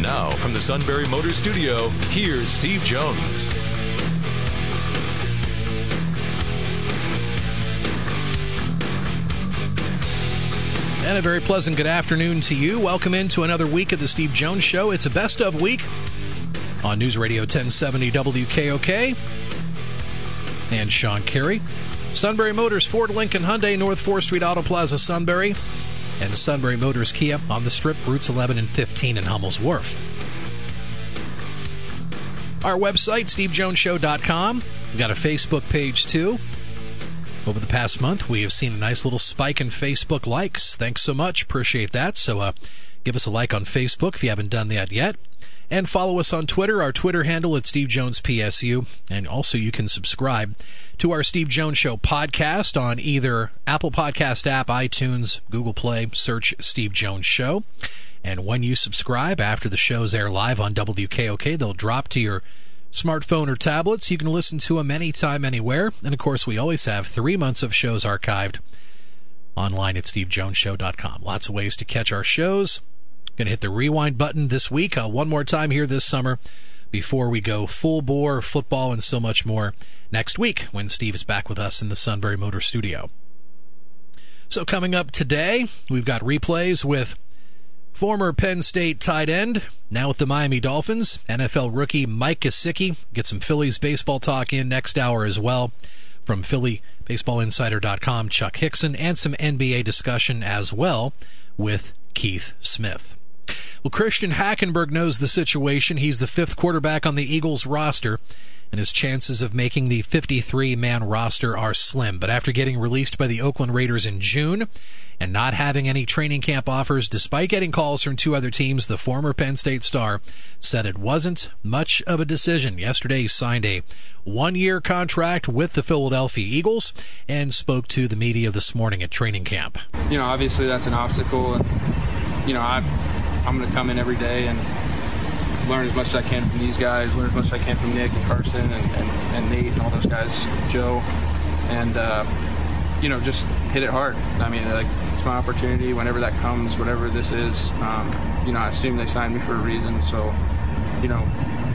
Now, from the Sunbury Motor Studio, here's Steve Jones. And a very pleasant good afternoon to you. Welcome into another week of the Steve Jones Show. It's a best of week on News Radio 1070 WKOK. And Sean Carey. Sunbury Motors, Ford Lincoln Hyundai, North 4th Street Auto Plaza, Sunbury. And Sunbury Motors Kia on the strip, routes 11 and 15 in Hummel's Wharf. Our website, stevejonesshow.com. We've got a Facebook page too. Over the past month, we have seen a nice little spike in Facebook likes. Thanks so much. Appreciate that. So, uh, give us a like on Facebook if you haven't done that yet. And follow us on Twitter, our Twitter handle at Steve Jones PSU. And also, you can subscribe to our Steve Jones Show podcast on either Apple Podcast app, iTunes, Google Play. Search Steve Jones Show. And when you subscribe after the shows air live on WKOK, they'll drop to your smartphone or tablets. You can listen to them anytime, anywhere. And of course, we always have three months of shows archived online at stevejonesshow.com. Lots of ways to catch our shows. Going to hit the rewind button this week, uh, one more time here this summer before we go full bore football and so much more next week when Steve is back with us in the Sunbury Motor Studio. So, coming up today, we've got replays with Former Penn State tight end, now with the Miami Dolphins, NFL rookie Mike Gesicki. Get some Phillies baseball talk in next hour as well from PhillyBaseballInsider.com, Chuck Hixson, and some NBA discussion as well with Keith Smith. Well, Christian Hackenberg knows the situation. He's the fifth quarterback on the Eagles roster, and his chances of making the 53 man roster are slim. But after getting released by the Oakland Raiders in June and not having any training camp offers, despite getting calls from two other teams, the former Penn State star said it wasn't much of a decision. Yesterday, he signed a one year contract with the Philadelphia Eagles and spoke to the media this morning at training camp. You know, obviously that's an obstacle, and, you know, I I'm going to come in every day and learn as much as I can from these guys, learn as much as I can from Nick and Carson and, and, and Nate and all those guys, Joe, and uh, you know just hit it hard. I mean, like it's my opportunity whenever that comes, whatever this is. Um, you know, I assume they signed me for a reason, so you know,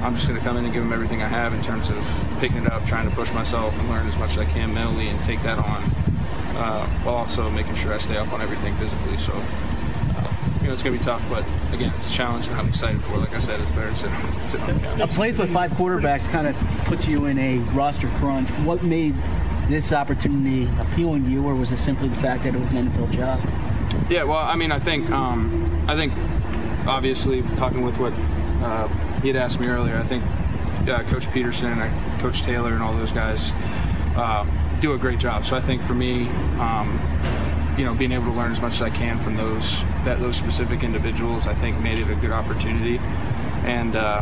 I'm just going to come in and give them everything I have in terms of picking it up, trying to push myself and learn as much as I can mentally and take that on, uh, while also making sure I stay up on everything physically. So you know, it's going to be tough, but again, it's a challenge and I'm excited for it. Like I said, it's better to sit, sit on the couch. A place with five quarterbacks kind of puts you in a roster crunch. What made this opportunity appealing to you, or was it simply the fact that it was an NFL job? Yeah, well, I mean, I think, um, I think, obviously, talking with what uh, he had asked me earlier, I think uh, Coach Pederson and Coach Taylor and all those guys uh, do a great job. So I think for me, um, you know, being able to learn as much as I can from those that those specific individuals, I think made it a good opportunity. And uh,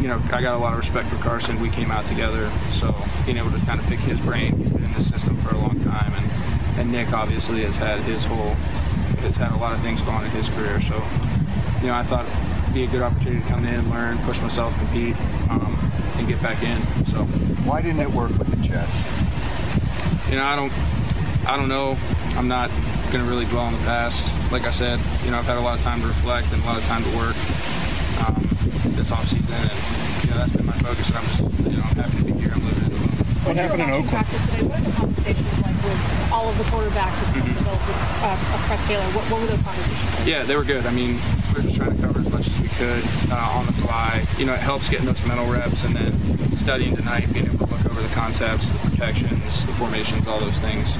you know, I got a lot of respect for Carson. We came out together, so being able to kind of pick his brain. He's been in this system for a long time, and and Nick obviously has had his whole has had a lot of things going on in his career. So, you know, I thought it'd be a good opportunity to come in, learn, push myself, compete, um, and get back in. So, why didn't it work with the Jets? You know, I don't I don't know. I'm not going to really dwell on the past. Like I said, you know, I've had a lot of time to reflect and a lot of time to work um, this offseason, and you know that's been my focus. And I'm just, you know, I'm happy to be here. I'm living in the moment. What happened in Oakland? Practice today. What are the conversations like with all of the quarterbacks with mm-hmm. with, uh, Press Taylor? What, what, were those conversations? Yeah, they were good. I mean, we were just trying to cover as much as we could uh, on the fly. You know, it helps getting those mental reps and then studying tonight, being able to look over the concepts, the protections, the formations, all those things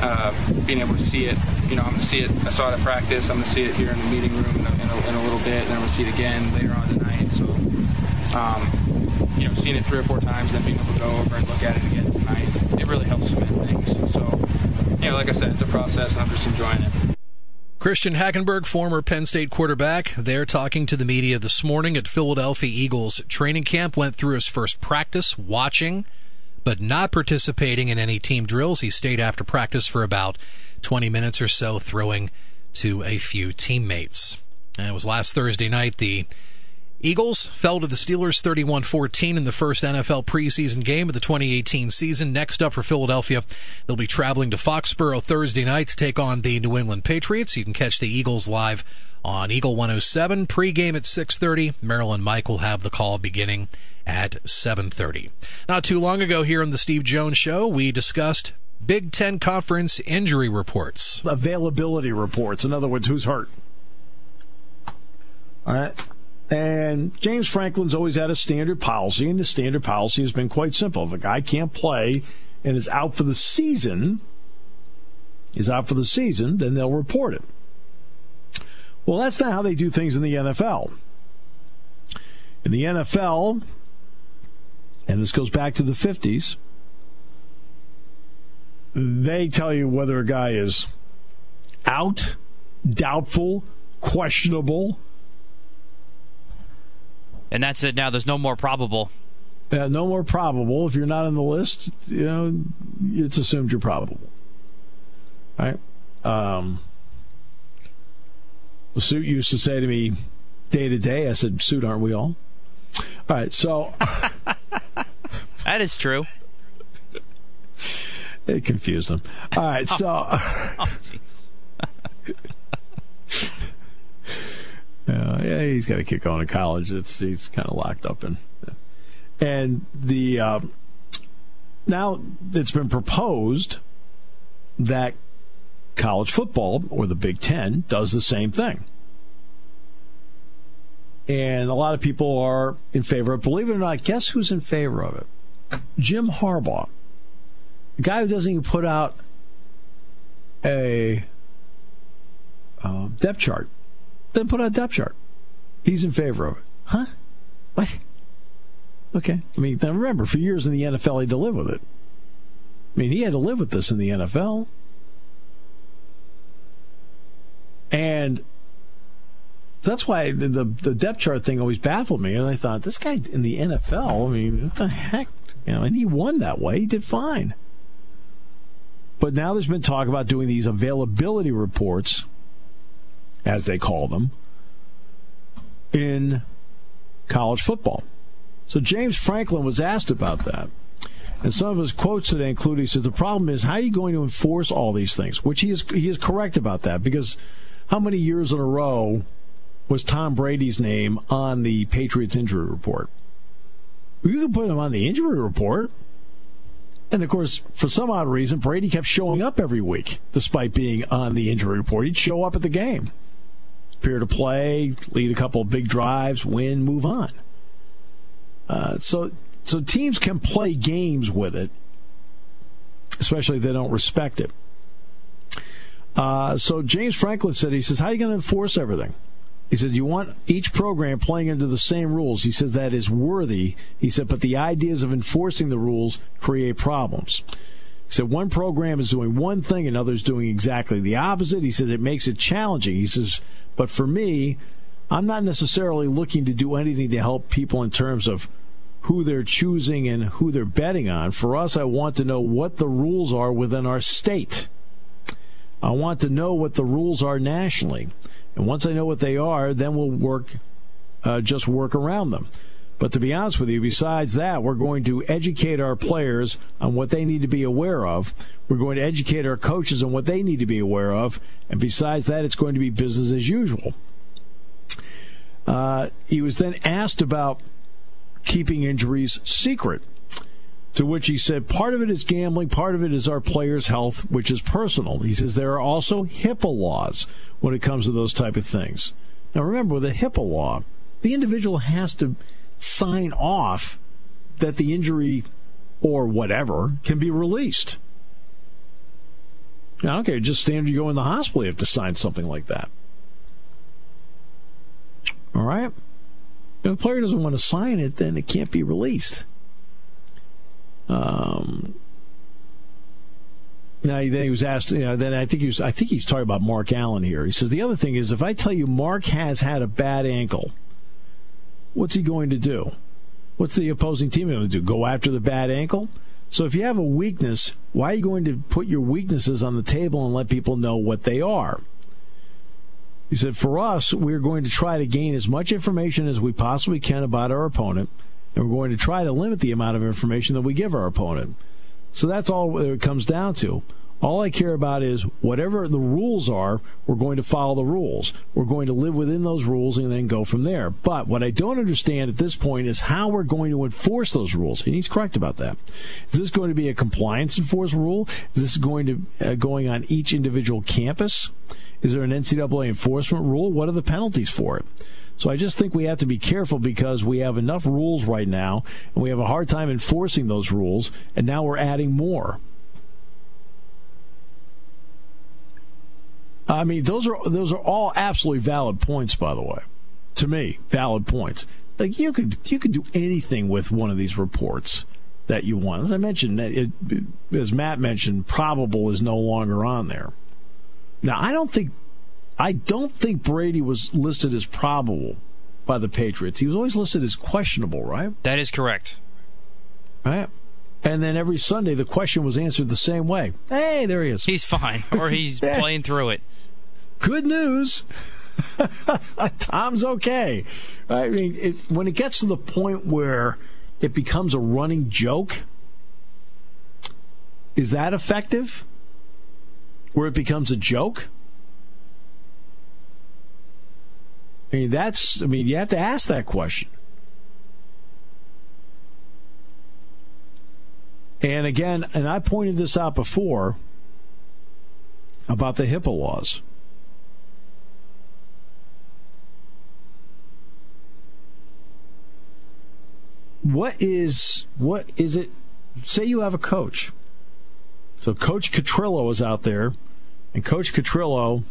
uh, being able to see it. You know, I'm going to see it. I saw it at practice. I'm going to see it here in the meeting room in a, in a, in a little bit, and I'm going to see it again later on tonight. So, um, you know, seeing it three or four times, then being able to go over and look at it again tonight, it really helps cement things. So, you know, like I said, it's a process, and I'm just enjoying it. Christian Hackenberg, former Penn State quarterback, there talking to the media this morning at Philadelphia Eagles training camp, went through his first practice watching, but not participating in any team drills. He stayed after practice for about 20 minutes or so, throwing to a few teammates. And it was last Thursday night. The Eagles fell to the Steelers 31 14 in the first NFL preseason game of the 2018 season. Next up for Philadelphia, they'll be traveling to Foxborough Thursday night to take on the New England Patriots. You can catch the Eagles live on Eagle 107 pregame at 6:30. Marilyn Mike will have the call beginning at 7:30. Not too long ago here on the Steve Jones show, we discussed Big 10 conference injury reports. Availability reports. In other words, who's hurt. All right. And James Franklin's always had a standard policy, and the standard policy has been quite simple. If a guy can't play and is out for the season, is out for the season, then they'll report it. Well, that's not how they do things in the NFL. In the NFL, and this goes back to the 50s, they tell you whether a guy is out, doubtful, questionable, and that's it. Now there's no more probable. Uh, no more probable. If you're not on the list, you know it's assumed you're probable. Right? Um, the suit used to say to me day to day. I said, "Suit, aren't we all?" All right. So that is true. It confused him. All right. So. oh, Yeah, he's got to keep going to college. It's he's kind of locked up in. And the uh, now it's been proposed that college football or the Big Ten does the same thing. And a lot of people are in favor of. Believe it or not, guess who's in favor of it? Jim Harbaugh, the guy who doesn't even put out a uh, depth chart then put out a depth chart. He's in favor of it. Huh? What? Okay. I mean, now remember, for years in the NFL, he had to live with it. I mean, he had to live with this in the NFL. And that's why the, the, the depth chart thing always baffled me. And I thought, this guy in the NFL, I mean, what the heck? You know, and he won that way. He did fine. But now there's been talk about doing these availability reports as they call them, in college football. So James Franklin was asked about that. And some of his quotes today include he says, The problem is, how are you going to enforce all these things? Which he is, he is correct about that because how many years in a row was Tom Brady's name on the Patriots injury report? You can put him on the injury report. And of course, for some odd reason, Brady kept showing up every week despite being on the injury report. He'd show up at the game appear to play, lead a couple of big drives, win, move on. Uh, so, so teams can play games with it, especially if they don't respect it. Uh, so James Franklin said, he says, how are you going to enforce everything? He said, you want each program playing under the same rules. He says that is worthy. He said, but the ideas of enforcing the rules create problems. He said one program is doing one thing and is doing exactly the opposite. He says it makes it challenging. He says but for me, I'm not necessarily looking to do anything to help people in terms of who they're choosing and who they're betting on. For us, I want to know what the rules are within our state. I want to know what the rules are nationally. And once I know what they are, then we'll work, uh, just work around them. But to be honest with you, besides that, we're going to educate our players on what they need to be aware of. We're going to educate our coaches on what they need to be aware of. And besides that, it's going to be business as usual. Uh, he was then asked about keeping injuries secret. To which he said, part of it is gambling, part of it is our players' health, which is personal. He says there are also HIPAA laws when it comes to those type of things. Now remember, with a HIPAA law, the individual has to sign off that the injury or whatever can be released. Now, okay, just stand you go in the hospital, you have to sign something like that. All right? If the player doesn't want to sign it, then it can't be released. Um, Now, then he was asked. You know, then I think he was. I think he's talking about Mark Allen here. He says the other thing is if I tell you Mark has had a bad ankle, what's he going to do? What's the opposing team going to do? Go after the bad ankle? So if you have a weakness, why are you going to put your weaknesses on the table and let people know what they are? He said, for us, we're going to try to gain as much information as we possibly can about our opponent, and we're going to try to limit the amount of information that we give our opponent. So that's all it comes down to. All I care about is whatever the rules are, we're going to follow the rules. We're going to live within those rules and then go from there. But what I don't understand at this point is how we're going to enforce those rules. And he's correct about that. Is this going to be a compliance enforced rule? Is this going to uh, going on each individual campus? Is there an NCAA enforcement rule? What are the penalties for it? So I just think we have to be careful because we have enough rules right now, and we have a hard time enforcing those rules, and now we're adding more. I mean, those are those are all absolutely valid points, by the way. To me, valid points. Like you could you could do anything with one of these reports that you want. As I mentioned, it, as Matt mentioned, probable is no longer on there. Now, I don't think I don't think Brady was listed as probable by the Patriots. He was always listed as questionable, right? That is correct. Right. And then every Sunday the question was answered the same way. Hey, there he is. He's fine, or he's playing through it. Good news. Tom's okay. I mean, it, when it gets to the point where it becomes a running joke, is that effective? Where it becomes a joke? I mean, that's, I mean, you have to ask that question. And again, and I pointed this out before about the HIPAA laws. What is what is it? Say you have a coach. So Coach Catrillo is out there, and Coach Catrillo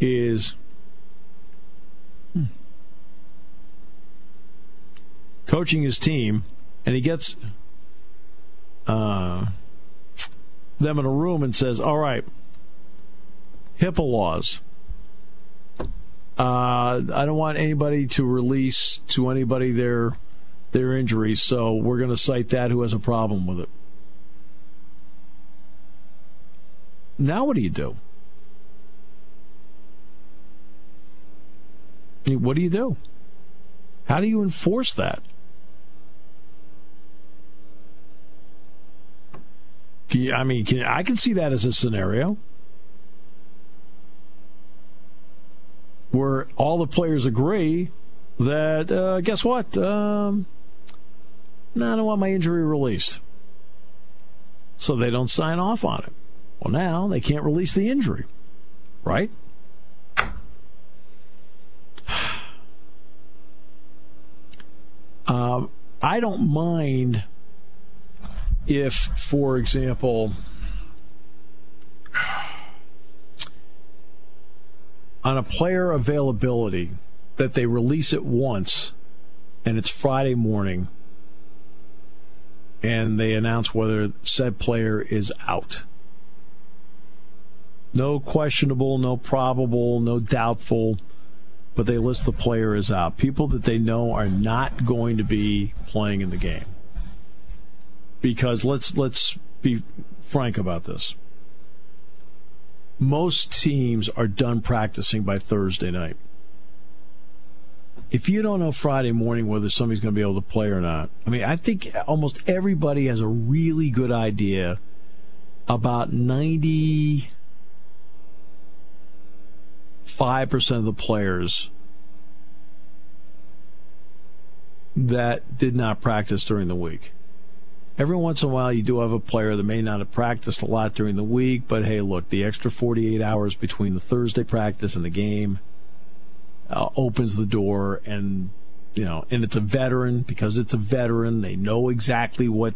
is hmm, coaching his team, and he gets uh, them in a room and says, "All right, HIPAA laws. Uh, I don't want anybody to release to anybody their their injuries, so we're going to cite that who has a problem with it." Now, what do you do? What do you do? How do you enforce that? You, I mean, can, I can see that as a scenario where all the players agree that, uh, guess what? Um, no, I don't want my injury released. So they don't sign off on it. Well, now they can't release the injury, right? Um, I don't mind if, for example, on a player availability, that they release it once and it's Friday morning and they announce whether said player is out. No questionable, no probable, no doubtful, but they list the player as out. People that they know are not going to be playing in the game because let's let's be frank about this. Most teams are done practicing by Thursday night. If you don't know Friday morning whether somebody's going to be able to play or not, I mean, I think almost everybody has a really good idea about 95% of the players that did not practice during the week. Every once in a while you do have a player that may not have practiced a lot during the week, but hey, look, the extra 48 hours between the Thursday practice and the game uh, opens the door and you know, and it's a veteran because it's a veteran, they know exactly what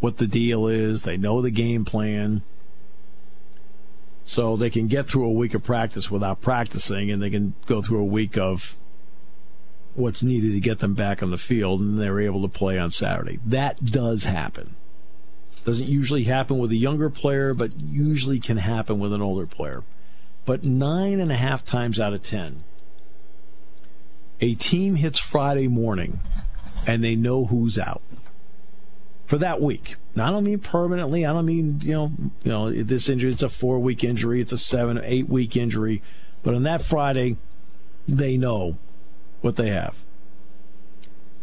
what the deal is, they know the game plan. So they can get through a week of practice without practicing and they can go through a week of what's needed to get them back on the field, and they're able to play on Saturday. That does happen. Doesn't usually happen with a younger player, but usually can happen with an older player. But nine and a half times out of ten, a team hits Friday morning and they know who's out for that week. Now, I don't mean permanently. I don't mean you know you know this injury. It's a four week injury. It's a seven eight week injury. But on that Friday, they know what they have.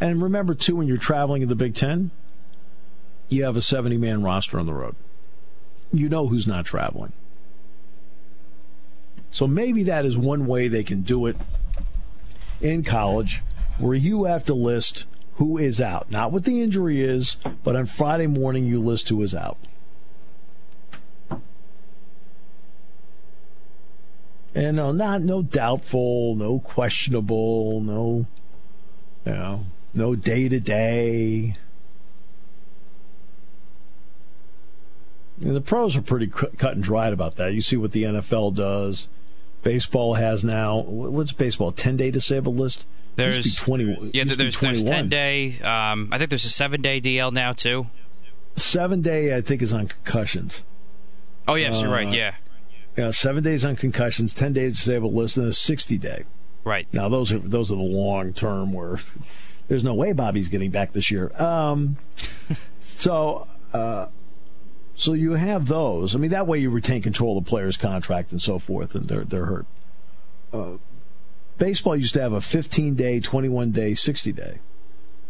And remember too, when you're traveling in the Big Ten, you have a 70 man roster on the road. You know who's not traveling. So maybe that is one way they can do it in college where you have to list who is out. Not what the injury is, but on Friday morning you list who is out. And no, not no doubtful, no questionable, no you know, no day to day. The pros are pretty cut and dried about that. You see what the NFL does. Baseball has now. What's baseball? Ten day disabled list. There's twenty. Yeah, there's there's ten day. Um, I think there's a seven day DL now too. Seven day, I think, is on concussions. Oh yes, uh, you're right. Yeah. Yeah, seven days on concussions, ten days disabled list, and a sixty day. Right. Now those are those are the long term where there's no way Bobby's getting back this year. Um, so. Uh, so you have those. I mean, that way you retain control of the player's contract and so forth, and they're they're hurt. Uh, baseball used to have a 15 day, 21 day, 60 day.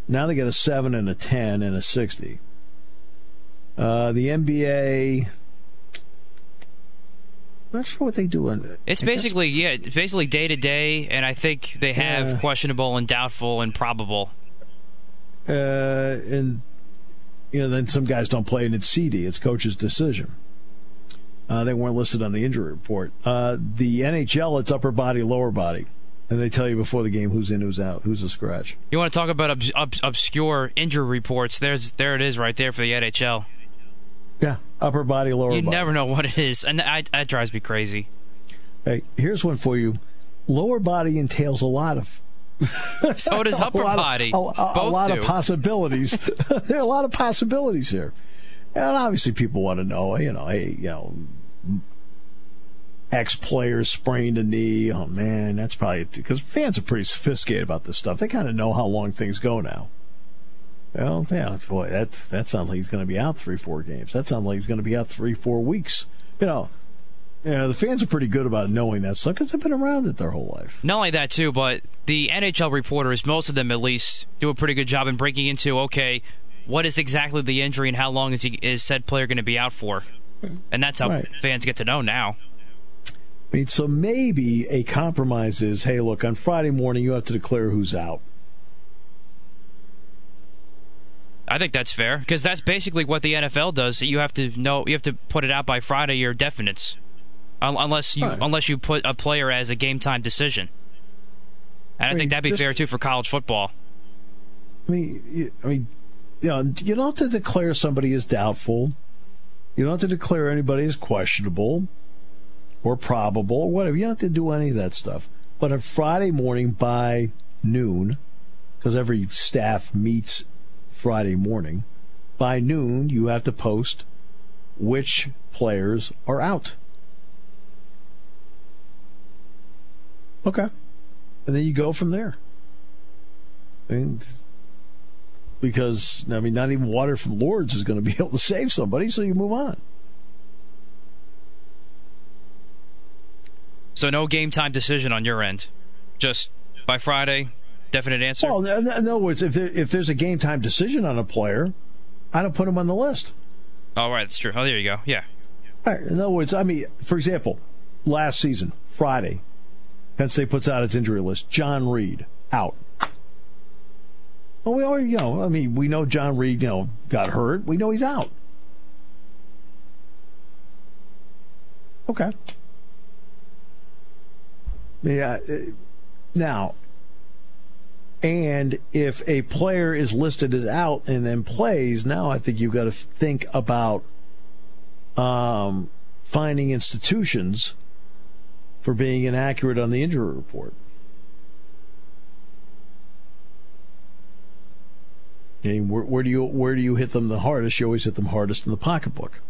Now they get a seven and a 10 and a 60. Uh, the NBA. Not sure what they do. On, it. it's I basically guess. yeah, it's basically day to day, and I think they have uh, questionable and doubtful and probable. Uh, and you know, then some guys don't play and it's CD. It's coach's decision. Uh, they weren't listed on the injury report. Uh, the NHL, it's upper body, lower body. And they tell you before the game who's in, who's out, who's a scratch. You want to talk about ob- ob- obscure injury reports? There's there it is right there for the NHL. Yeah, upper body, lower you body. never know what it is, and that, that drives me crazy. Hey, here's one for you. Lower body entails a lot of so does upper body. Of, a, a, a, lot do. of possibilities. there are a lot of possibilities here, and obviously people want to know. You know, hey, you know, ex player sprained a knee. Oh man, that's probably because fans are pretty sophisticated about this stuff. They kind of know how long things go now. Well, yeah, boy, that that sounds like he's going to be out three, four games. That sounds like he's going to be out three, four weeks. You know, yeah, the fans are pretty good about knowing that stuff because they've been around it their whole life. Not only that, too, but the NHL reporters, most of them at least, do a pretty good job in breaking into okay, what is exactly the injury and how long is he is said player going to be out for, and that's how right. fans get to know now. I mean, so maybe a compromise is, hey, look, on Friday morning you have to declare who's out. I think that's fair because that's basically what the NFL does. You have to know, you have to put it out by Friday. Your definites unless you right. unless you put a player as a game time decision. And I, I mean, think that'd be this, fair too for college football. I mean, I mean, you know, you don't have to declare somebody as doubtful. You don't have to declare anybody as questionable or probable or whatever. You don't have to do any of that stuff. But on Friday morning by noon, because every staff meets Friday morning, by noon you have to post which players are out. Okay. And then you go from there. And because I mean, not even water from Lourdes is going to be able to save somebody, so you move on. So no game time decision on your end, just by Friday, definite answer. Well, in other words, if there, if there's a game time decision on a player, I don't put him on the list. All right, that's true. Oh, there you go. Yeah. All right. In other words, I mean, for example, last season, Friday, Penn State puts out its injury list. John Reid out. Well, we already, you know, I mean, we know John Reid, you know, got hurt. We know he's out. Okay. Yeah. Uh, now, and if a player is listed as out and then plays, now I think you've got to think about um, finding institutions for being inaccurate on the injury report. And where, where do you where do you hit them the hardest? You always hit them hardest in the pocketbook.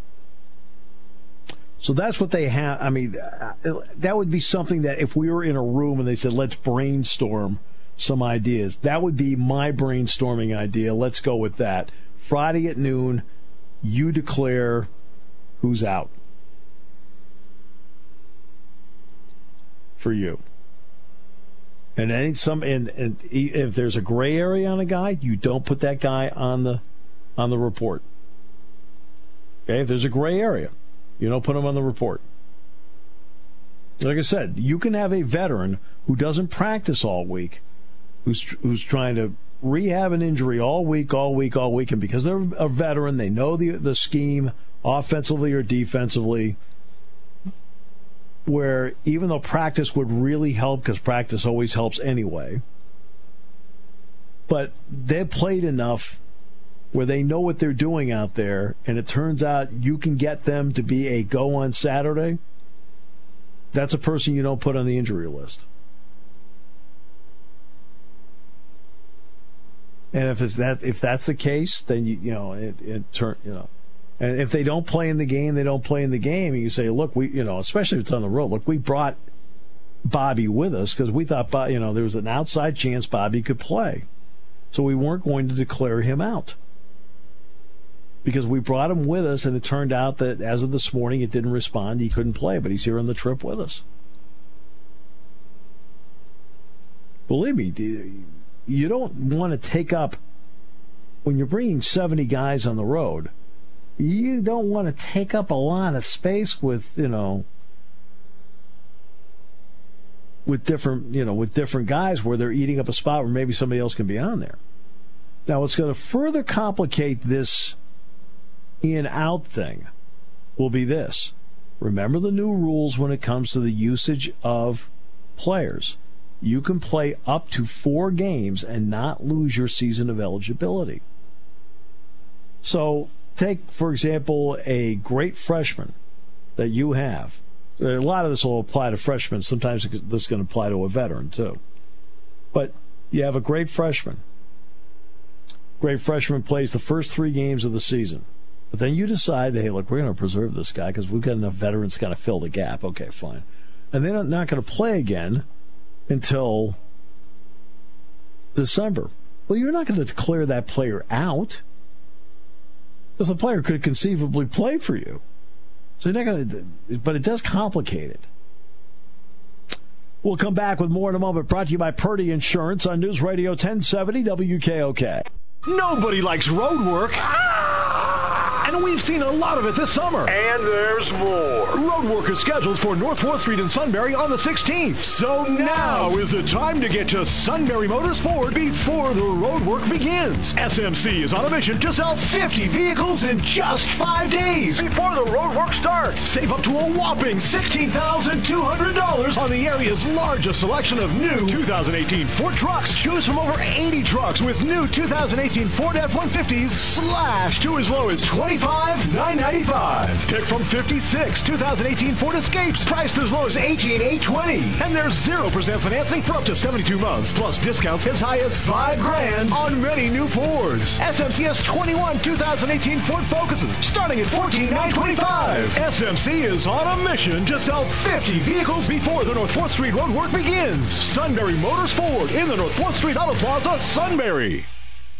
So that's what they have. I mean, that would be something that if we were in a room and they said, let's brainstorm some ideas, that would be my brainstorming idea. Let's go with that. Friday at noon, you declare who's out for you. And any some and, and if there's a gray area on a guy, you don't put that guy on the on the report. Okay, if there's a gray area, you don't put him on the report. Like I said, you can have a veteran who doesn't practice all week, who's who's trying to rehab an injury all week, all week, all week, and because they're a veteran, they know the the scheme offensively or defensively. Where even though practice would really help, because practice always helps anyway, but they've played enough where they know what they're doing out there, and it turns out you can get them to be a go on Saturday, that's a person you don't put on the injury list. And if it's that, if that's the case, then you you know it, it turn you know, and if they don't play in the game, they don't play in the game. And you say, look, we you know, especially if it's on the road, look, we brought Bobby with us because we thought, you know, there was an outside chance Bobby could play, so we weren't going to declare him out because we brought him with us, and it turned out that as of this morning, it didn't respond. He couldn't play, but he's here on the trip with us. Believe me, you don't want to take up when you're bringing 70 guys on the road. You don't want to take up a lot of space with you know with different you know with different guys where they're eating up a spot where maybe somebody else can be on there. Now, what's going to further complicate this in out thing will be this. Remember the new rules when it comes to the usage of players. You can play up to four games and not lose your season of eligibility. So, take, for example, a great freshman that you have. A lot of this will apply to freshmen. Sometimes this can apply to a veteran, too. But you have a great freshman. Great freshman plays the first three games of the season. But then you decide, hey, look, we're going to preserve this guy because we've got enough veterans to kind of fill the gap. Okay, fine. And they're not going to play again until December. Well, you're not going to declare that player out because the player could conceivably play for you. So you're not going to, but it does complicate it. We'll come back with more in a moment. Brought to you by Purdy Insurance on News Radio 1070 WKOK. Nobody likes road work. And we've seen a lot of it this summer. And there's more. Roadwork is scheduled for North 4th Street in Sunbury on the 16th. So now is the time to get to Sunbury Motors Ford before the roadwork begins. SMC is on a mission to sell 50 vehicles in just five days before the roadwork starts. Save up to a whopping $16,200 on the area's largest selection of new 2018 Ford trucks. Choose from over 80 trucks with new 2018 Ford F-150s slashed to as low as 20 25 995 Pick from 56 2018 Ford Escapes, priced as low as 18 820 And there's 0% financing for up to 72 months, plus discounts as high as 5 grand on many new Fords. SMCS 21 2018 Ford Focuses, starting at 14 925 SMC is on a mission to sell 50 vehicles before the North 4th Street road work begins. Sunbury Motors Ford in the North 4th Street Auto Plaza, Sunbury.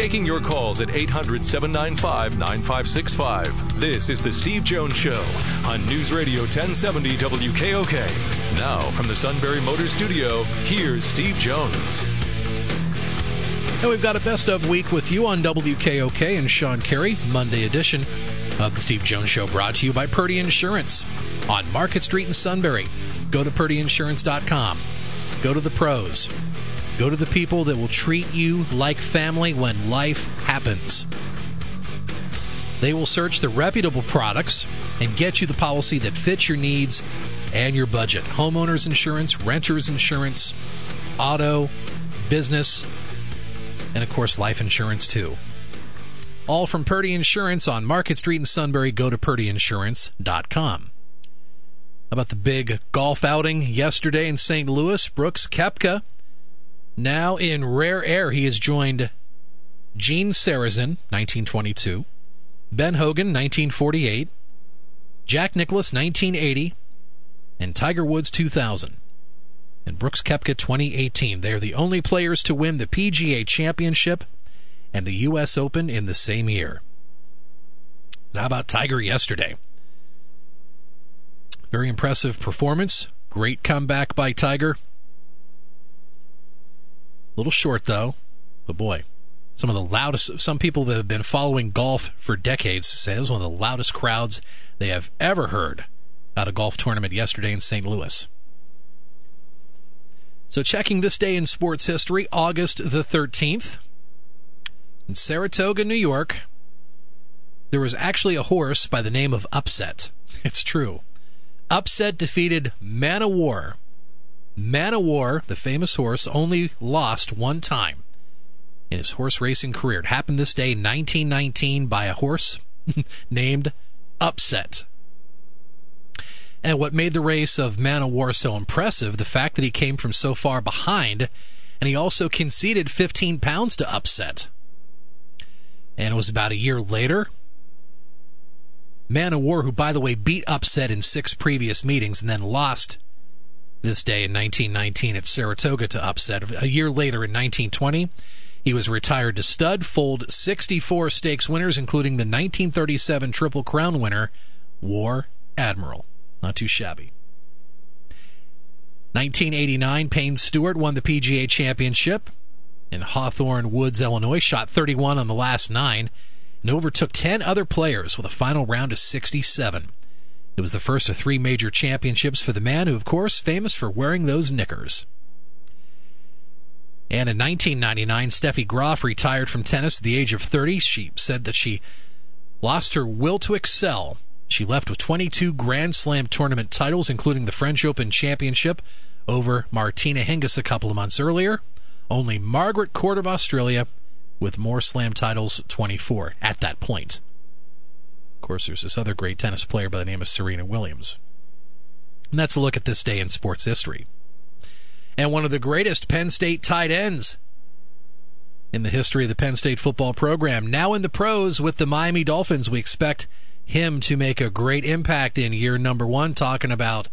Taking your calls at 800 795 9565. This is The Steve Jones Show on News Radio 1070 WKOK. Now, from the Sunbury Motor Studio, here's Steve Jones. And we've got a best of week with you on WKOK and Sean Carey, Monday edition of The Steve Jones Show, brought to you by Purdy Insurance on Market Street in Sunbury. Go to purdyinsurance.com. Go to the pros Go to the people that will treat you like family when life happens. They will search the reputable products and get you the policy that fits your needs and your budget. Homeowners insurance, renters insurance, auto, business, and of course, life insurance too. All from Purdy Insurance on Market Street in Sunbury. Go to purdyinsurance.com. How about the big golf outing yesterday in St. Louis? Brooks Koepka now in rare air, he has joined Gene Sarazen, 1922, Ben Hogan, 1948, Jack Nicklaus, 1980, and Tiger Woods, 2000. And Brooks Koepka, 2018. They are the only players to win the PGA Championship and the U.S. Open in the same year. how about Tiger yesterday? Very impressive performance. Great comeback by Tiger little short though, but boy, some of the loudest. Some people that have been following golf for decades say it was one of the loudest crowds they have ever heard at a golf tournament yesterday in St. Louis. So, checking this day in sports history, August the 13th, in Saratoga, New York, there was actually a horse by the name of Upset. It's true. Upset defeated Man o' War Man o' War, the famous horse, only lost one time in his horse racing career. It happened this day, 1919, by a horse named Upset. And what made the race of Man o' War so impressive, the fact that he came from so far behind, and he also conceded 15 pounds to Upset. And it was about a year later. Man o' War, who, by the way, beat Upset in six previous meetings and then lost this day in 1919 at Saratoga to upset. A year later in 1920, he was retired to stud, foaled 64 stakes winners, including the 1937 Triple Crown winner, War Admiral. Not too shabby. 1989, Payne Stewart won the PGA Championship in Hawthorn Woods, Illinois, shot 31 on the last nine, and overtook 10 other players with a final round of 67. It was the first of three major championships for the man who, of course, famous for wearing those knickers. And in 1999, Steffi Graf retired from tennis at the age of 30. She said that she lost her will to excel. She left with 22 Grand Slam tournament titles, including the French Open Championship over Martina Hingis a couple of months earlier. Only Margaret Court of Australia with more slam titles, 24 at that point. Course, there's this other great tennis player by the name of Serena Williams. And that's a look at this day in sports history. And one of the greatest Penn State tight ends in the history of the Penn State football program. Now in the pros with the Miami Dolphins, we expect him to make a great impact in year number one, talking about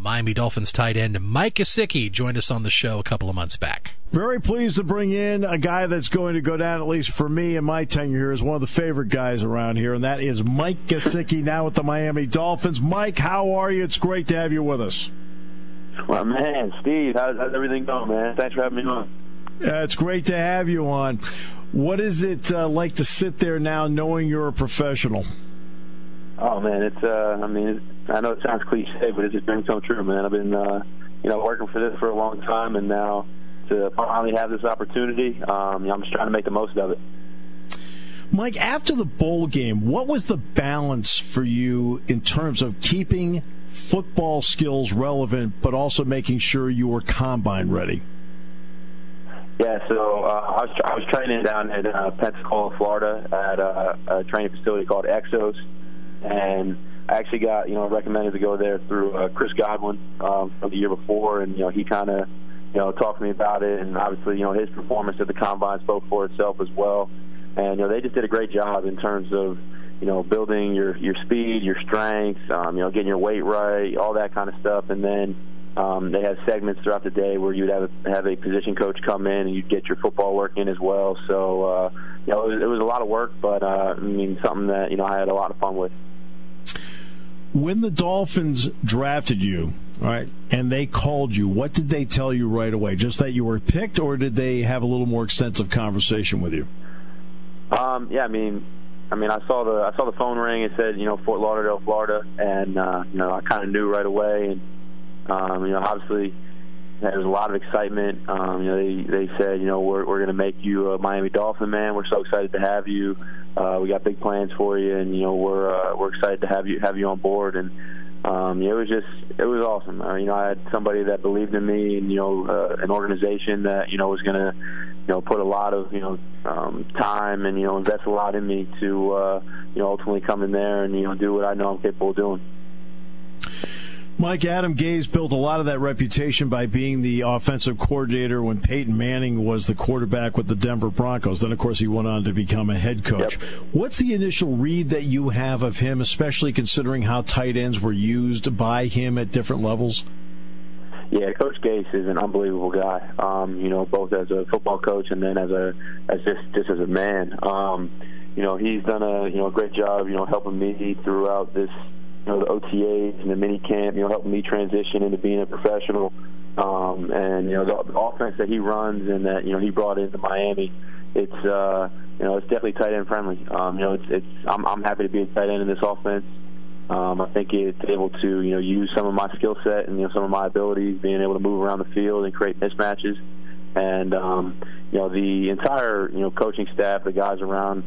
Miami Dolphins tight end Mike Gesicki joined us on the show a couple of months back. Very pleased to bring in a guy that's going to go down, at least for me and my tenure here, as one of the favorite guys around here, and that is Mike Gesicki now with the Miami Dolphins. Mike, how are you? It's great to have you with us. Well, man, Steve, how's, how's everything going, man? Thanks for having me on. Uh, it's great to have you on. What is it uh, like to sit there now knowing you're a professional? Oh man, it's uh, I mean, I know it sounds cliche, but it's just dream come true, man. I've been uh, you know working for this for a long time, and now to finally have this opportunity, um, you know, I'm just trying to make the most of it. Mike, after the bowl game, what was the balance for you in terms of keeping football skills relevant, but also making sure you were combine ready? Yeah, so uh, I was I was training down at uh, Pensacola, Florida, at a, a training facility called Exos and I actually got you know recommended to go there through uh, Chris Godwin um, from the year before, and you know he kind of you know talked to me about it, and obviously you know his performance at the combine spoke for itself as well, and you know they just did a great job in terms of you know building your your speed, your strength, um, you know getting your weight right, all that kind of stuff, and then. Um, they had segments throughout the day where you'd have a, have a position coach come in and you'd get your football work in as well. So, uh, you know, it was, it was a lot of work, but uh, I mean, something that you know I had a lot of fun with when the Dolphins drafted you, right, and they called you, what did they tell you right away? Just that you were picked, or did they have a little more extensive conversation with you? Um, yeah, I mean, I mean, I saw the I saw the phone ring. It said, you know, Fort Lauderdale, Florida, and uh, you know, I kind of knew right away. And um, you know, obviously, there was a lot of excitement. Um, you know, they they said, you know, we're we're going to make you a Miami Dolphin man. We're so excited to have you. Uh, we got big plans for you, and you know, we're uh, we're excited to have you have you on board. And um, yeah, it was just it was awesome. Uh, you know, I had somebody that believed in me, and you know, uh, an organization that you know was going to you know put a lot of you know um, time and you know invest a lot in me to uh, you know ultimately come in there and you know do what I know I'm capable of doing. Mike Adam Gase built a lot of that reputation by being the offensive coordinator when Peyton Manning was the quarterback with the Denver Broncos. Then, of course, he went on to become a head coach. Yep. What's the initial read that you have of him, especially considering how tight ends were used by him at different levels? Yeah, Coach Gase is an unbelievable guy. Um, you know, both as a football coach and then as a as just just as a man. Um, you know, he's done a you know a great job. You know, helping me throughout this know, the OTAs and the mini camp, you know, helping me transition into being a professional. Um, and you know, the, offense that he runs and that you know he brought into Miami, it's uh, you know, it's definitely tight end friendly. Um, you know, it's it's I'm, I'm happy to be a tight end in this offense. Um, I think it's able to you know use some of my skill set and you know some of my abilities, being able to move around the field and create mismatches. And um, you know, the entire you know coaching staff, the guys around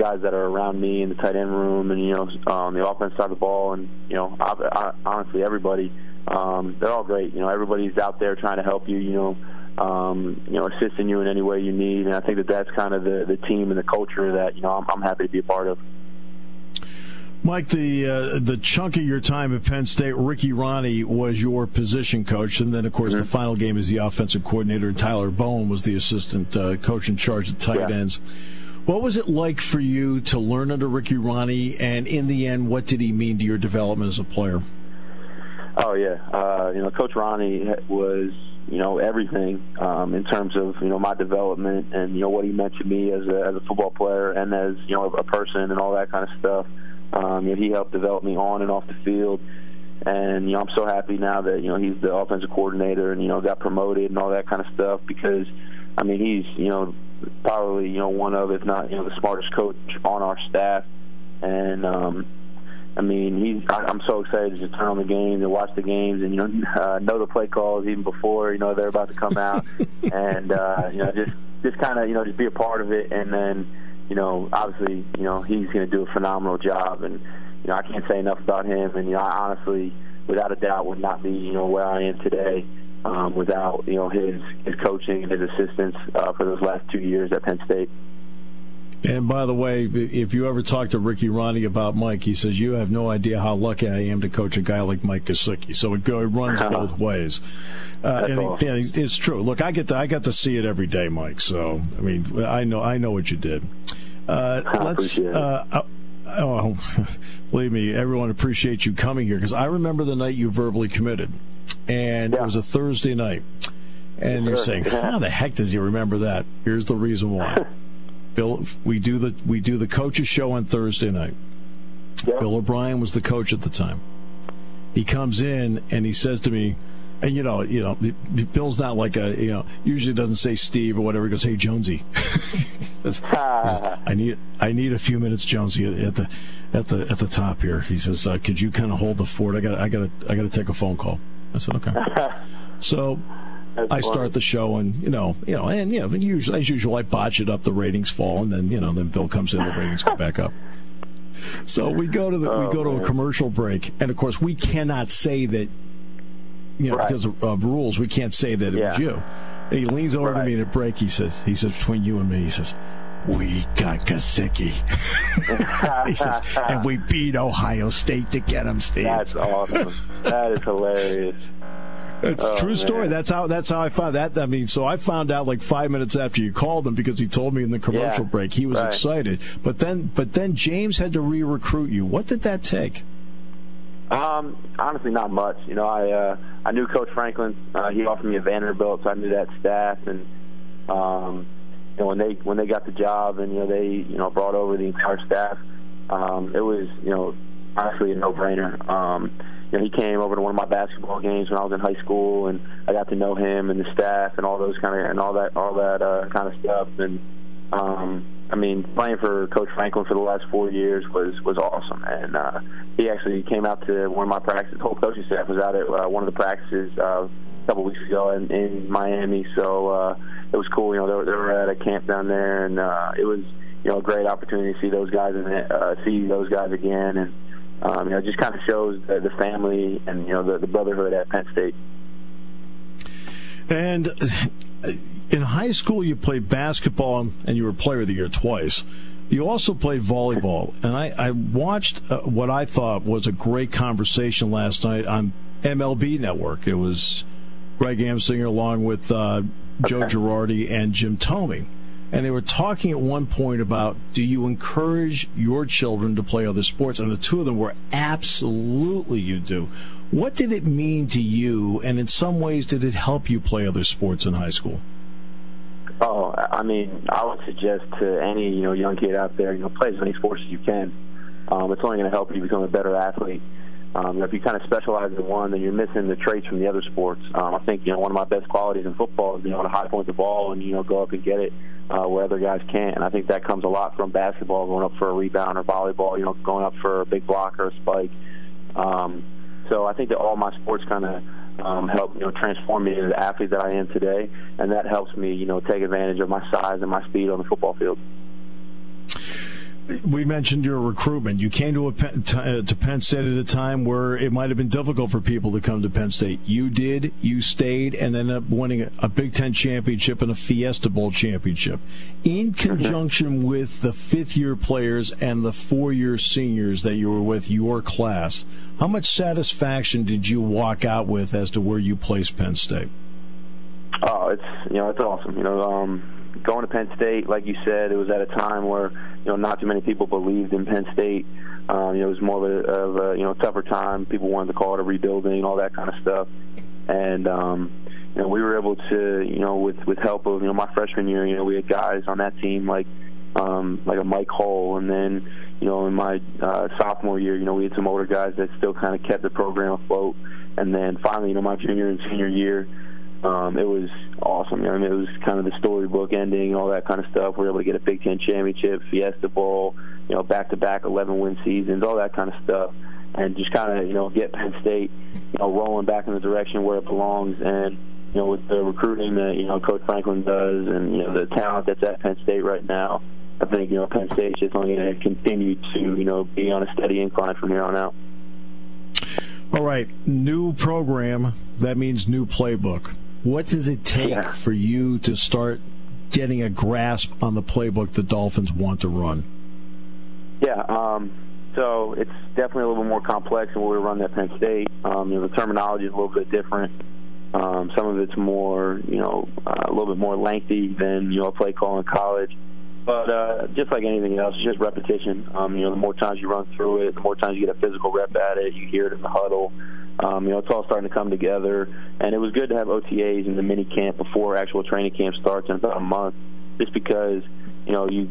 guys that are around me in the tight end room and you know on the offense side of the ball and you know I, I, honestly everybody um, they're all great you know everybody's out there trying to help you you know um, you know assisting you in any way you need and I think that that's kind of the the team and the culture that you know I'm, I'm happy to be a part of. Mike, the uh, the chunk of your time at Penn State, Ricky Rahne was your position coach, and then of course mm-hmm. the final game as the offensive coordinator, and Tyler Bowen was the assistant uh, coach in charge of tight yeah. ends. What was it like for you to learn under Ricky Rahne, and in the end, what did he mean to your development as a player? Oh yeah, uh, you know, Coach Rahne was you know everything um, in terms of you know my development and you know what he meant to me as a, as a football player and as you know a person and all that kind of stuff. Um, you know, he helped develop me on and off the field, and you know I'm so happy now that you know he's the offensive coordinator and you know got promoted and all that kind of stuff because I mean he's you know probably you know one of, if not you know, the smartest coach on our staff. And um, I mean, he's. I, I'm so excited to just turn on the games and watch the games, and you know, uh, know the play calls even before you know they're about to come out, and uh, you know, just just kind of you know just be a part of it, and then you know, obviously, you know, he's going to do a phenomenal job, and you know, I can't say enough about him, and you know, I honestly, without a doubt, would not be you know where I am today um, without you know his his coaching and his assistance uh, for those last two years at Penn State. And by the way, if you ever talk to Ricky Rahne about Mike, he says you have no idea how lucky I am to coach a guy like Mike Gesicki. So it, go, it runs both ways. Uh, and, awesome. and, it's true. Look, I get to I got to see it every day, Mike. So I mean, I know I know what you did. Uh, let's. Uh, uh, oh, believe me, everyone appreciates you coming here because I remember the night you verbally committed and yeah. it was a Thursday night. And you're saying, how the heck does he remember that? Here's the reason why. Bill, we do the we do the coaches show on Thursday night. Yeah. Bill O'Brien was the coach at the time. He comes in and he says to me, and you know, you know, Bill's not like a, you know, usually doesn't say Steve or whatever. He goes, "Hey, Jonesy," says, "I need, I need a few minutes, Jonesy, at the, at the, at the top here." He says, uh, "Could you kind of hold the fort? I got, I got, I got to take a phone call." I said, okay. so That's I start the show, and you know, you know, and yeah, usually as usual, I botch it up. The ratings fall, and then you know, then Bill comes in, the ratings go back up. So we go to the oh, we go to a commercial break, and of course, we cannot say that, you know, right. because of, of, rules, we can't say that it yeah. was you. And he leans over right. to me in a break. He says, he says between you and me, he says, we got Gesicki. he says, and we beat Ohio State to get him, Steve. That's awesome. that is hilarious. It's oh, a true story. Man. That's how that's how I found that. I mean, so I found out like five minutes after you called him because he told me in the commercial yeah, break he was right. excited. But then, but then James had to re-recruit you. What did that take? Um, honestly, not much. You know, I uh, I knew Coach Franklin. Uh, he offered me a Vanderbilt, so I knew that staff, and um, know, when they when they got the job and you know they you know brought over the entire staff, um, it was you know honestly a no-brainer. Um, you know, he came over to one of my basketball games when I was in high school, and I got to know him and the staff and all those kind of and all that all that uh, kind of stuff. And um, I mean, playing for Coach Franklin for the last four years was was awesome. And uh, he actually came out to one of my practices. The whole coaching staff was out at uh, one of the practices uh, couple weeks ago in, in Miami. So uh, it was cool. You know, they were, they were at a camp down there, and uh, it was you know a great opportunity to see those guys and uh, see those guys again, and um, you know, it just kind of shows the, the family and you know the, the brotherhood at Penn State. And in high school, you played basketball and you were player of the year twice. You also played volleyball, and I, I watched uh, what I thought was a great conversation last night on MLB Network. It was Greg Amsinger along with uh, Joe Girardi and Jim Thome. And they were talking at one point about do you encourage your children to play other sports? And the two of them were absolutely you do. What did it mean to you, and in some ways, did it help you play other sports in high school? Oh, I mean, I would suggest to any you know young kid out there, you know, play as many sports as you can. Um, it's only going to help you become a better athlete. Um, if you kind of specialize in one, then you're missing the traits from the other sports. Um, I think you know one of my best qualities in football is being able to high point the ball and you know go up and get it uh, where other guys can't. And I think that comes a lot from basketball, going up for a rebound or volleyball, you know, going up for a big block or a spike. Um, so I think that all my sports kind of um, help you know transform me into the athlete that I am today, and that helps me you know take advantage of my size and my speed on the football field. We mentioned your recruitment. You came to a uh, to Penn State at a time where it might have been difficult for people to come to Penn State. You did. You stayed, and ended up winning a Big Ten championship and a Fiesta Bowl championship, in conjunction with the fifth year players and the four year seniors that you were with your class. How much satisfaction did you walk out with as to where you placed Penn State? Oh, it's you know it's awesome. You know, um, going to Penn State, like you said, it was at a time where you know not too many people believed in Penn State. Um, you know, it was more of a, of a you know tougher time. People wanted to call it a rebuilding, all that kind of stuff. And um, you know, we were able to, you know, with with help of you know my freshman year, you know, we had guys on that team like um, like a Mike Hull, and then you know in my uh, sophomore year, you know, we had some older guys that still kind of kept the program afloat. And then finally, you know, my junior and senior year um, it was awesome. I mean, it was kind of the storybook ending, all that kind of stuff. We were able to get a Big Ten championship, Fiesta Bowl, you know, back-to-back 11-win seasons, all that kind of stuff, and just kind of you know get Penn State, you know, rolling back in the direction where it belongs. And you know, with the recruiting that you know Coach Franklin does, and you know the talent that's at Penn State right now, I think you know Penn State's just only going to continue to you know be on a steady incline from here on out. All right, new program. That means new playbook. What does it take yeah. for you to start getting a grasp on the playbook the Dolphins want to run? Yeah, um, so it's definitely a little bit more complex than what we run at Penn State. Um, you know, the terminology is a little bit different. Um, some of it's more, you know, uh, a little bit more lengthy than you know a play call in college. But uh, just like anything else, it's just repetition. Um, you know, the more times you run through it, the more times you get a physical rep at it, you hear it in the huddle. Um, you know, it's all starting to come together, and it was good to have OTAs in the mini camp before actual training camp starts in about a month, just because you know you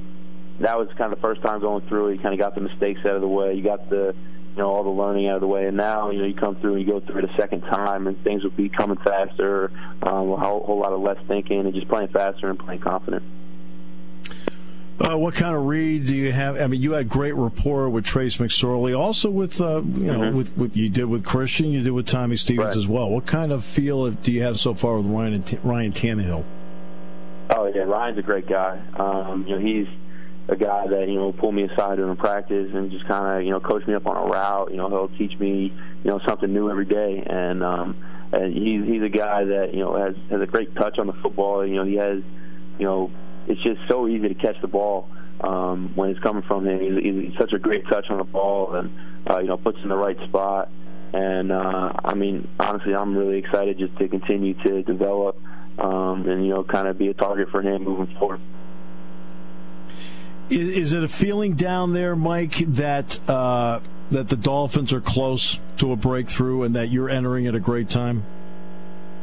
that was kind of the first time going through it. You kind of got the mistakes out of the way. You got the you know all the learning out of the way, and now you know you come through and you go through it a second time, and things will be coming faster, um, a whole, whole lot of less thinking, and just playing faster and playing confident. Uh, what kind of read do you have? I mean, you had great rapport with Trace McSorley, also with uh, you know mm-hmm. with, what you did with Christian, you did with Tommy Stevens right. as well. What kind of feel do you have so far with Ryan and T- Ryan Tannehill? Oh yeah, Ryan's a great guy. Um, you know, he's a guy that you know pull me aside during practice and just kind of you know coach me up on a route. You know, he'll teach me you know something new every day, and um, and he's he's a guy that you know has has a great touch on the football. You know, he has you know it's just so easy to catch the ball um, when it's coming from him. He's, he's such a great touch on the ball, and uh, you know puts in the right spot. And uh, I mean, honestly, I'm really excited just to continue to develop um, and you know kind of be a target for him moving forward. Is, is it a feeling down there, Mike, that uh, that the Dolphins are close to a breakthrough and that you're entering at a great time?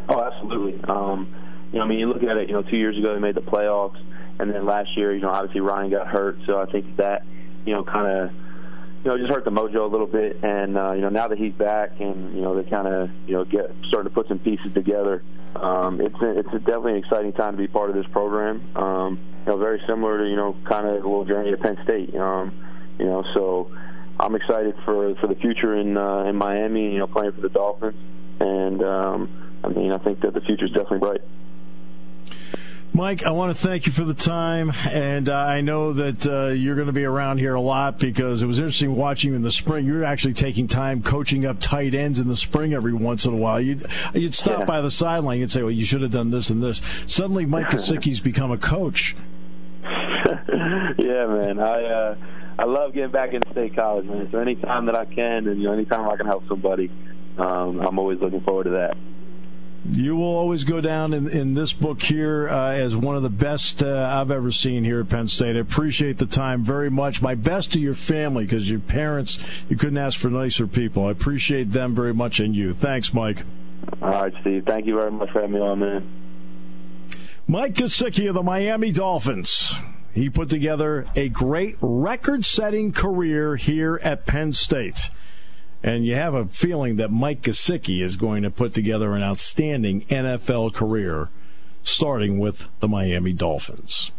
Oh, absolutely. Um, you know, I mean, you look at it. You know, two years ago they made the playoffs and then last year, you know, obviously Ryan got hurt, so I think that, you know, kind of, you know, just hurt the mojo a little bit. And uh, you know, now that he's back, and you know, they kind of, you know, get starting to put some pieces together. Um, it's a, it's a definitely an exciting time to be part of this program. Um, you know, very similar to you know, kind of a little journey to Penn State. Um, you know, so I'm excited for for the future in uh, in Miami. You know, playing for the Dolphins, and um, I mean, I think that the future is definitely bright. Mike, I want to thank you for the time, and uh, I know that uh, you're going to be around here a lot because it was interesting watching you in the spring. You're actually taking time coaching up tight ends in the spring every once in a while. You'd, you'd stop yeah. by the sideline and say, "Well, you should have done this and this." Suddenly, Mike Gesicki's become a coach. yeah, man. I uh, I love getting back into state college, man. So anytime that I can, and you know, anytime I can help somebody, um, I'm always looking forward to that. You will always go down in, in this book here uh, as one of the best uh, I've ever seen here at Penn State. I appreciate the time very much. My best to your family because your parents, you couldn't ask for nicer people. I appreciate them very much and you. Thanks, Mike. All right, Steve. Thank you very much for having me on, man. Mike Gesicki of the Miami Dolphins. He put together a great record setting career here at Penn State. And you have a feeling that Mike Gesicki is going to put together an outstanding NFL career, starting with the Miami Dolphins.